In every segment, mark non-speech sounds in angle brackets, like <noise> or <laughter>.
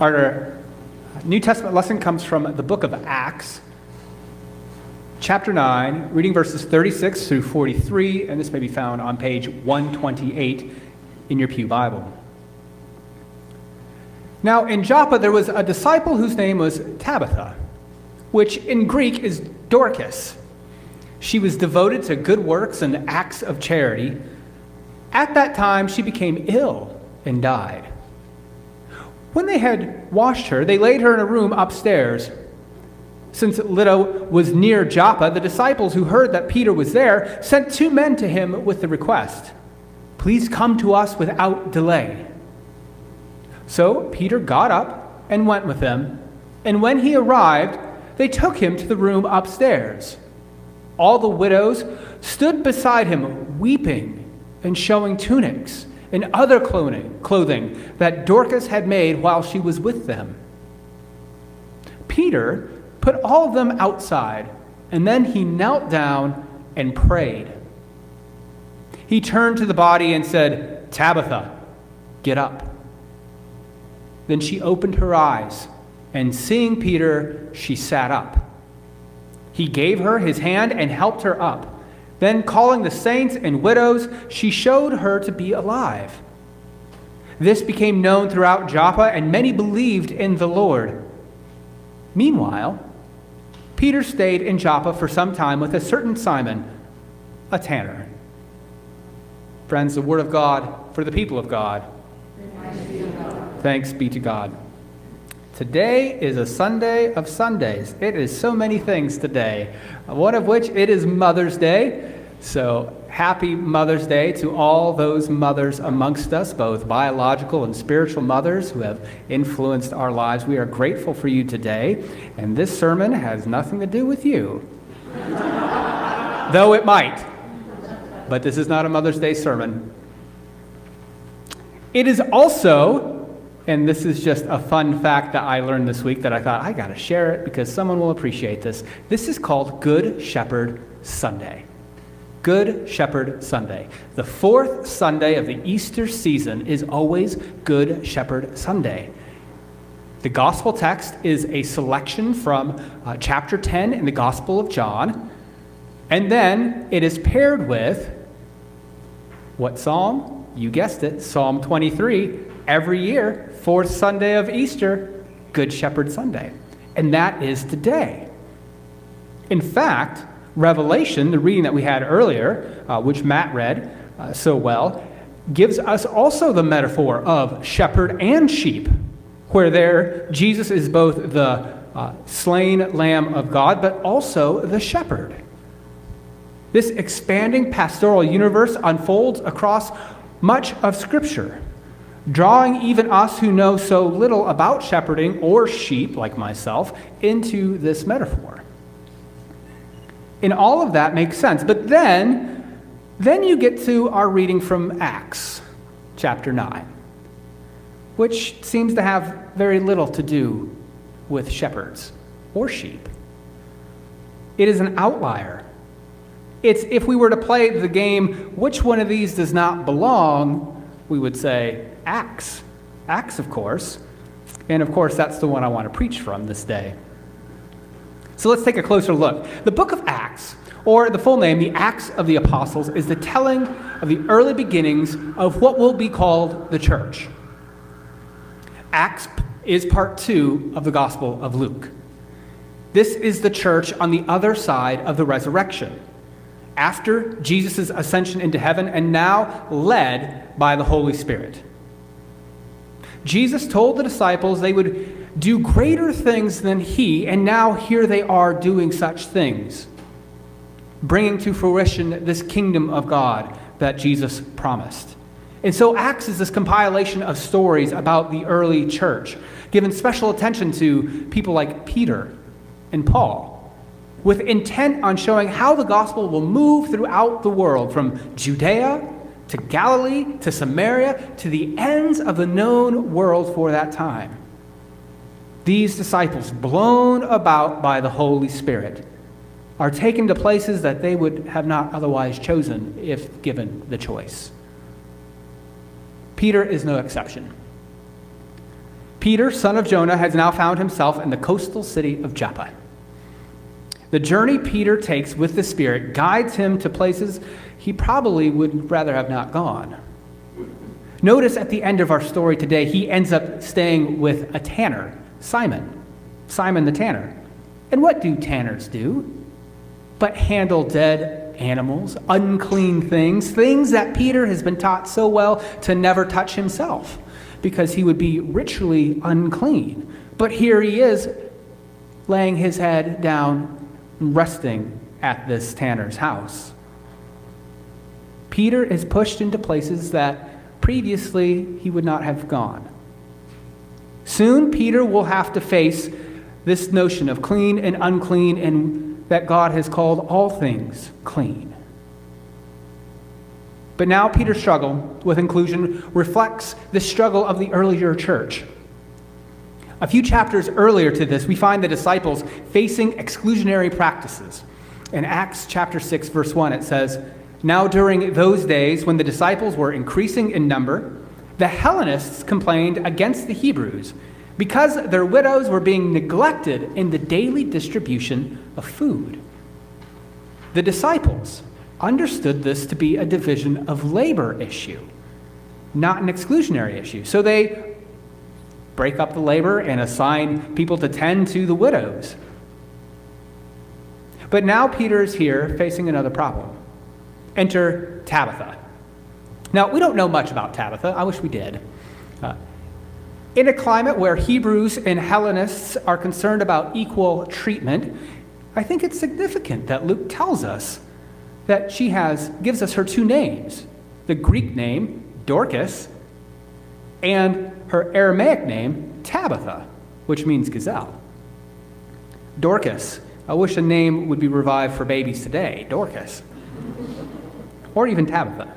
Our New Testament lesson comes from the book of Acts, chapter 9, reading verses 36 through 43, and this may be found on page 128 in your Pew Bible. Now, in Joppa, there was a disciple whose name was Tabitha, which in Greek is Dorcas. She was devoted to good works and acts of charity. At that time, she became ill and died. When they had washed her, they laid her in a room upstairs. Since Lydda was near Joppa, the disciples who heard that Peter was there sent two men to him with the request Please come to us without delay. So Peter got up and went with them, and when he arrived, they took him to the room upstairs. All the widows stood beside him, weeping and showing tunics and other clothing, that Dorcas had made while she was with them. Peter put all of them outside, and then he knelt down and prayed. He turned to the body and said, Tabitha, get up. Then she opened her eyes, and seeing Peter, she sat up. He gave her his hand and helped her up. Then, calling the saints and widows, she showed her to be alive. This became known throughout Joppa, and many believed in the Lord. Meanwhile, Peter stayed in Joppa for some time with a certain Simon, a tanner. Friends, the word of God for the people of God. Thanks be to God. Today is a Sunday of Sundays. It is so many things today, one of which it is Mother's Day. So happy Mother's Day to all those mothers amongst us, both biological and spiritual mothers who have influenced our lives. We are grateful for you today, and this sermon has nothing to do with you, <laughs> though it might. But this is not a Mother's Day sermon. It is also and this is just a fun fact that I learned this week that I thought I got to share it because someone will appreciate this. This is called Good Shepherd Sunday. Good Shepherd Sunday. The fourth Sunday of the Easter season is always Good Shepherd Sunday. The gospel text is a selection from uh, chapter 10 in the Gospel of John, and then it is paired with what psalm? You guessed it, Psalm 23. Every year, fourth Sunday of Easter, Good Shepherd Sunday. And that is today. In fact, Revelation, the reading that we had earlier, uh, which Matt read uh, so well, gives us also the metaphor of shepherd and sheep, where there Jesus is both the uh, slain Lamb of God, but also the shepherd. This expanding pastoral universe unfolds across much of Scripture drawing even us who know so little about shepherding or sheep, like myself, into this metaphor. And all of that makes sense. But then, then you get to our reading from Acts chapter 9, which seems to have very little to do with shepherds or sheep. It is an outlier. It's if we were to play the game, which one of these does not belong, we would say Acts. Acts, of course. And of course, that's the one I want to preach from this day. So let's take a closer look. The book of Acts, or the full name, the Acts of the Apostles, is the telling of the early beginnings of what will be called the church. Acts is part two of the Gospel of Luke. This is the church on the other side of the resurrection, after Jesus' ascension into heaven, and now led by the Holy Spirit. Jesus told the disciples they would do greater things than he, and now here they are doing such things, bringing to fruition this kingdom of God that Jesus promised. And so Acts is this compilation of stories about the early church, giving special attention to people like Peter and Paul, with intent on showing how the gospel will move throughout the world from Judea to Galilee, to Samaria, to the ends of the known world for that time. These disciples, blown about by the Holy Spirit, are taken to places that they would have not otherwise chosen if given the choice. Peter is no exception. Peter, son of Jonah, has now found himself in the coastal city of Joppa. The journey Peter takes with the Spirit guides him to places he probably would rather have not gone. Notice at the end of our story today, he ends up staying with a tanner, Simon, Simon the tanner. And what do tanners do? But handle dead animals, unclean things, things that Peter has been taught so well to never touch himself because he would be ritually unclean. But here he is laying his head down, resting at this tanner's house. Peter is pushed into places that previously he would not have gone. Soon, Peter will have to face this notion of clean and unclean, and that God has called all things clean. But now Peter's struggle with inclusion reflects the struggle of the earlier church. A few chapters earlier to this, we find the disciples facing exclusionary practices. In Acts chapter 6, verse 1, it says, Now during those days, when the disciples were increasing in number, the Hellenists complained against the Hebrews because their widows were being neglected in the daily distribution of food. The disciples understood this to be a division of labor issue, not an exclusionary issue. So they break up the labor and assign people to tend to the widows. But now Peter is here facing another problem. Enter Tabitha. Now, we don't know much about Tabitha. I wish we did. Uh, in a climate where Hebrews and Hellenists are concerned about equal treatment, I think it's significant that Luke tells us that she has gives us her two names the Greek name, Dorcas, and her Aramaic name, Tabitha, which means gazelle. Dorcas. I wish a name would be revived for babies today, Dorcas. or even Tabitha.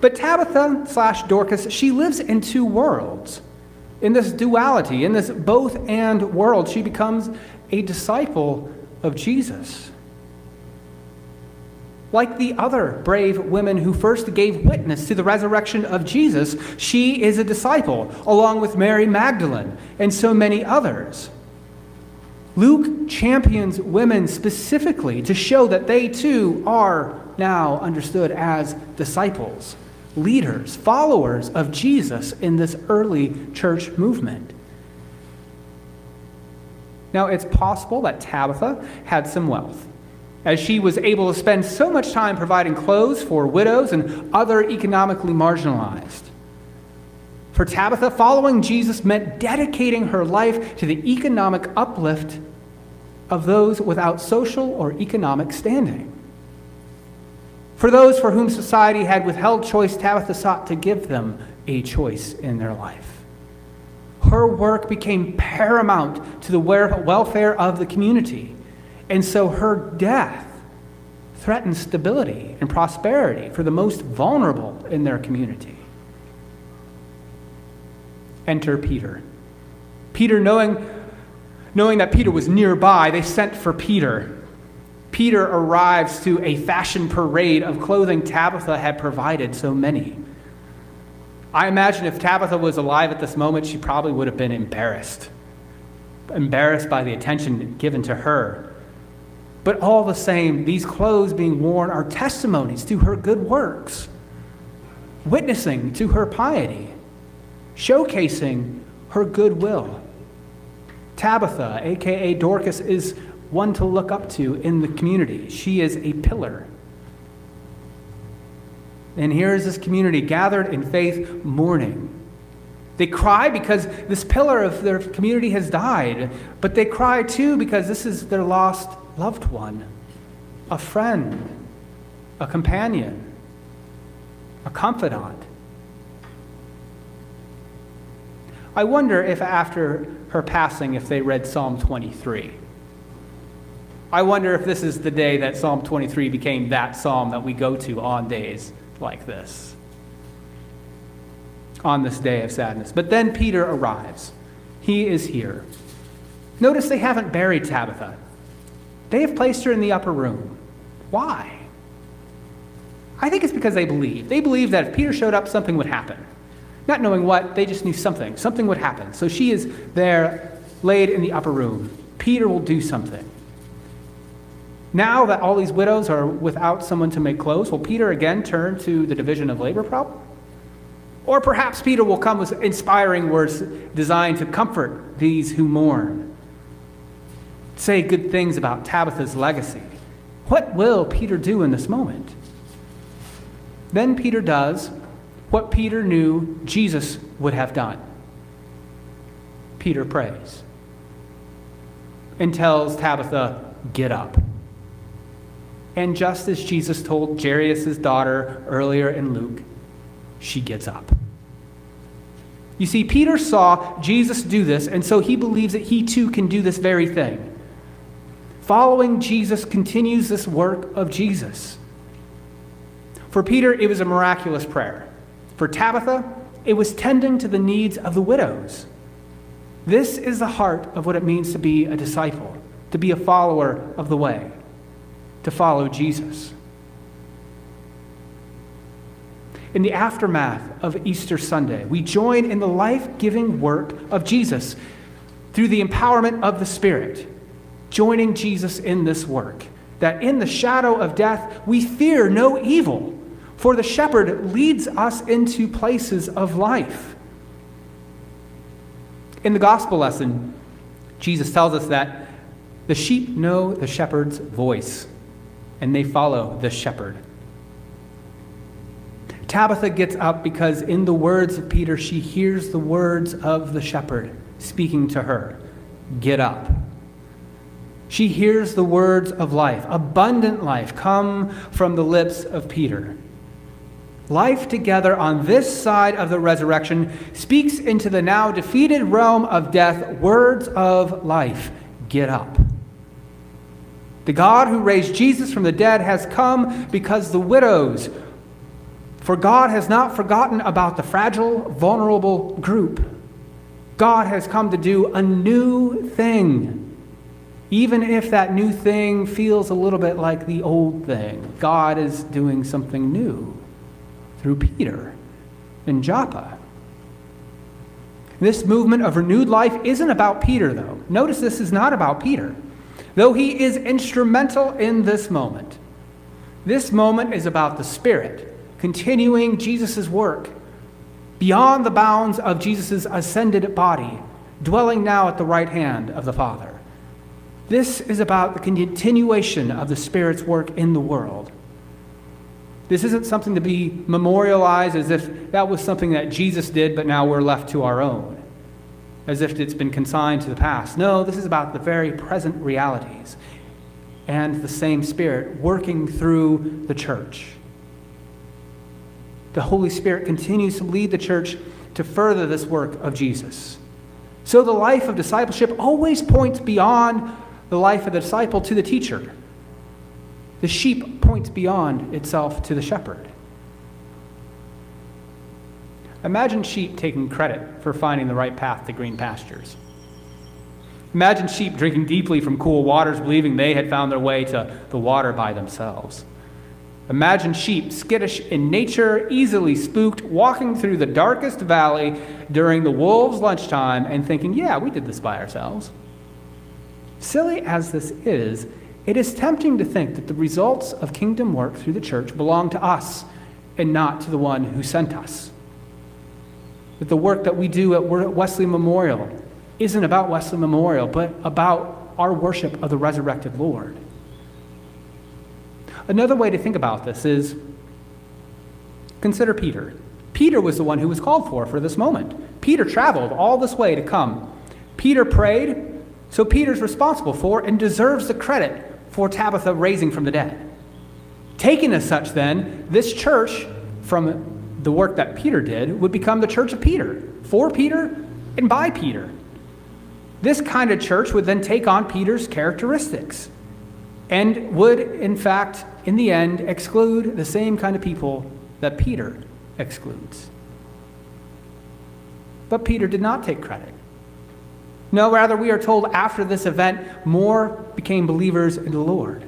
But Tabitha slash Dorcas, she lives in two worlds. In this duality, in this both and world, she becomes a disciple of Jesus. Like the other brave women who first gave witness to the resurrection of Jesus, she is a disciple, along with Mary Magdalene and so many others. Luke champions women specifically to show that they too are now understood as disciples, leaders, followers of Jesus in this early church movement. Now, it's possible that Tabitha had some wealth as she was able to spend so much time providing clothes for widows and other economically marginalized. For Tabitha, following Jesus meant dedicating her life to the economic uplift of those without social or economic standing. For those for whom society had withheld choice, Tabitha sought to give them a choice in their life. Her work became paramount to the welfare of the community. And so her death threatens stability and prosperity for the most vulnerable in their community. Enter Peter. Peter, knowing, knowing that Peter was nearby, they sent for Peter. Peter arrives to a fashion parade of clothing Tabitha had provided so many. I imagine if Tabitha was alive at this moment, she probably would have been embarrassed. Embarrassed by the attention given to her. But all the same, these clothes being worn are testimonies to her good works, witnessing to her piety, showcasing her goodwill. Tabitha, aka Dorcas, is one to look up to in the community. She is a pillar. And here is this community gathered in faith mourning. They cry because this pillar of their community has died, but they cry too because this is their lost loved one, a friend, a companion, a confidant. I wonder if after her passing, if they read Psalm 23. I wonder if this is the day that Psalm 23 became that psalm that we go to on days like this, on this day of sadness. But then Peter arrives. He is here. Notice they haven't buried Tabitha. They have placed her in the upper room. Why? I think it's because they believe. They believe that if Peter showed up, something would happen. Not knowing what, they just knew something. Something would happen. So she is there, laid in the upper room. Peter will do something. Now that all these widows are without someone to make clothes, will Peter again turn to the division of labor problem? Or perhaps Peter will come with inspiring words designed to comfort these who mourn. Say good things about Tabitha's legacy. What will Peter do in this moment? Then Peter does what Peter knew Jesus would have done. Peter prays and tells Tabitha, Get up. And just as Jesus told Jairus' daughter earlier in Luke, she gets up. You see, Peter saw Jesus do this, and so he believes that he too can do this very thing. Following Jesus continues this work of Jesus. For Peter, it was a miraculous prayer. For Tabitha, it was tending to the needs of the widows. This is the heart of what it means to be a disciple, to be a follower of the way, to follow Jesus. In the aftermath of Easter Sunday, we join in the life giving work of Jesus through the empowerment of the Spirit, joining Jesus in this work. That in the shadow of death, we fear no evil, for the shepherd leads us into places of life. In the gospel lesson, Jesus tells us that the sheep know the shepherd's voice, and they follow the shepherd. Tabitha gets up because, in the words of Peter, she hears the words of the shepherd speaking to her Get up. She hears the words of life, abundant life, come from the lips of Peter. Life together on this side of the resurrection speaks into the now defeated realm of death words of life. Get up. The God who raised Jesus from the dead has come because the widows for God has not forgotten about the fragile, vulnerable group. God has come to do a new thing. Even if that new thing feels a little bit like the old thing, God is doing something new through Peter in Joppa. This movement of renewed life isn't about Peter, though. Notice this is not about Peter, though he is instrumental in this moment. This moment is about the Spirit continuing Jesus' work beyond the bounds of Jesus' ascended body, dwelling now at the right hand of the Father. This is about the continuation of the Spirit's work in the world. This isn't something to be memorialized as if that was something that Jesus did, but now we're left to our own, as if it's been consigned to the past. No, this is about the very present realities and the same Spirit working through the church the Holy Spirit continues to lead the church to further this work of Jesus. So the life of discipleship always points beyond the life of the disciple to the teacher. The sheep points beyond itself to the shepherd. Imagine sheep taking credit for finding the right path to green pastures. Imagine sheep drinking deeply from cool waters, believing they had found their way to the water by themselves. Imagine sheep, skittish in nature, easily spooked, walking through the darkest valley during the wolves' lunchtime and thinking, yeah, we did this by ourselves. Silly as this is, it is tempting to think that the results of kingdom work through the church belong to us and not to the one who sent us. That the work that we do at Wesley Memorial isn't about Wesley Memorial, but about our worship of the resurrected Lord. Another way to think about this is consider Peter. Peter was the one who was called for for this moment. Peter traveled all this way to come. Peter prayed, so Peter's responsible for and deserves the credit for Tabitha raising from the dead. Taken as such, then, this church, from the work that Peter did, would become the church of Peter, for Peter and by Peter. This kind of church would then take on Peter's characteristics and would, in fact, in the end, exclude the same kind of people that Peter excludes. But Peter did not take credit. No, rather, we are told after this event, more became believers in the Lord.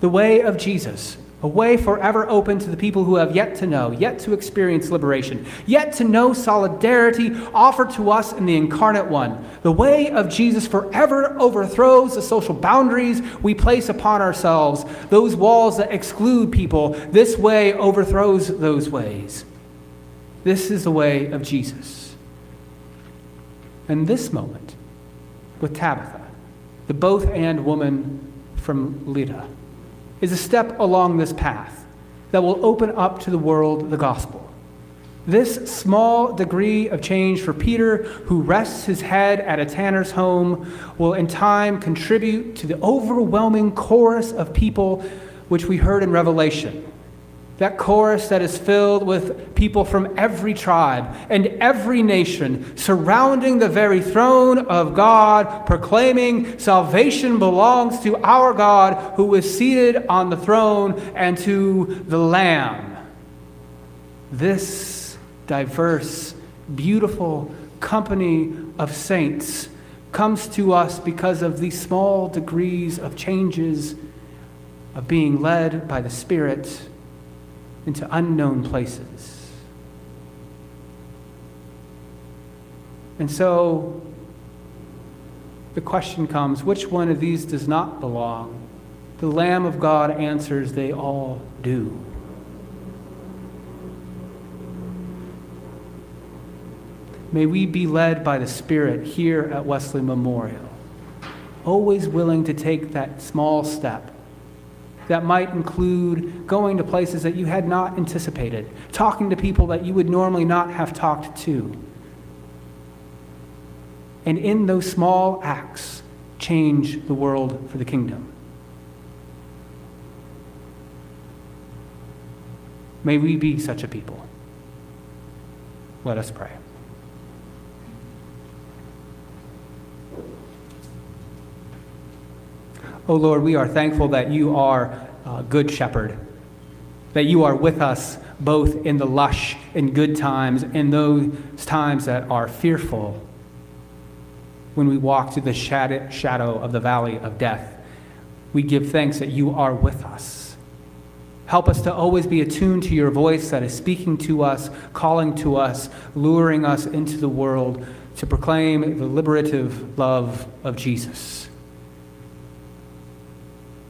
The way of Jesus a way forever open to the people who have yet to know, yet to experience liberation, yet to know solidarity offered to us in the incarnate one. The way of Jesus forever overthrows the social boundaries we place upon ourselves, those walls that exclude people. This way overthrows those ways. This is the way of Jesus. And this moment, with Tabitha, the both and woman from Lydda, is a step along this path that will open up to the world the gospel. This small degree of change for Peter, who rests his head at a tanner's home, will in time contribute to the overwhelming chorus of people which we heard in Revelation that chorus that is filled with people from every tribe and every nation surrounding the very throne of God, proclaiming salvation belongs to our God who is seated on the throne and to the Lamb. This diverse, beautiful company of saints comes to us because of these small degrees of changes of being led by the Spirit into unknown places. And so the question comes which one of these does not belong? The Lamb of God answers, they all do. May we be led by the Spirit here at Wesley Memorial, always willing to take that small step that might include going to places that you had not anticipated, talking to people that you would normally not have talked to. And in those small acts, change the world for the kingdom. May we be such a people. Let us pray. Oh Lord, we are thankful that you are a good shepherd, that you are with us both in the lush and good times and those times that are fearful when we walk through the shadow of the valley of death. We give thanks that you are with us. Help us to always be attuned to your voice that is speaking to us, calling to us, luring us into the world to proclaim the liberative love of Jesus.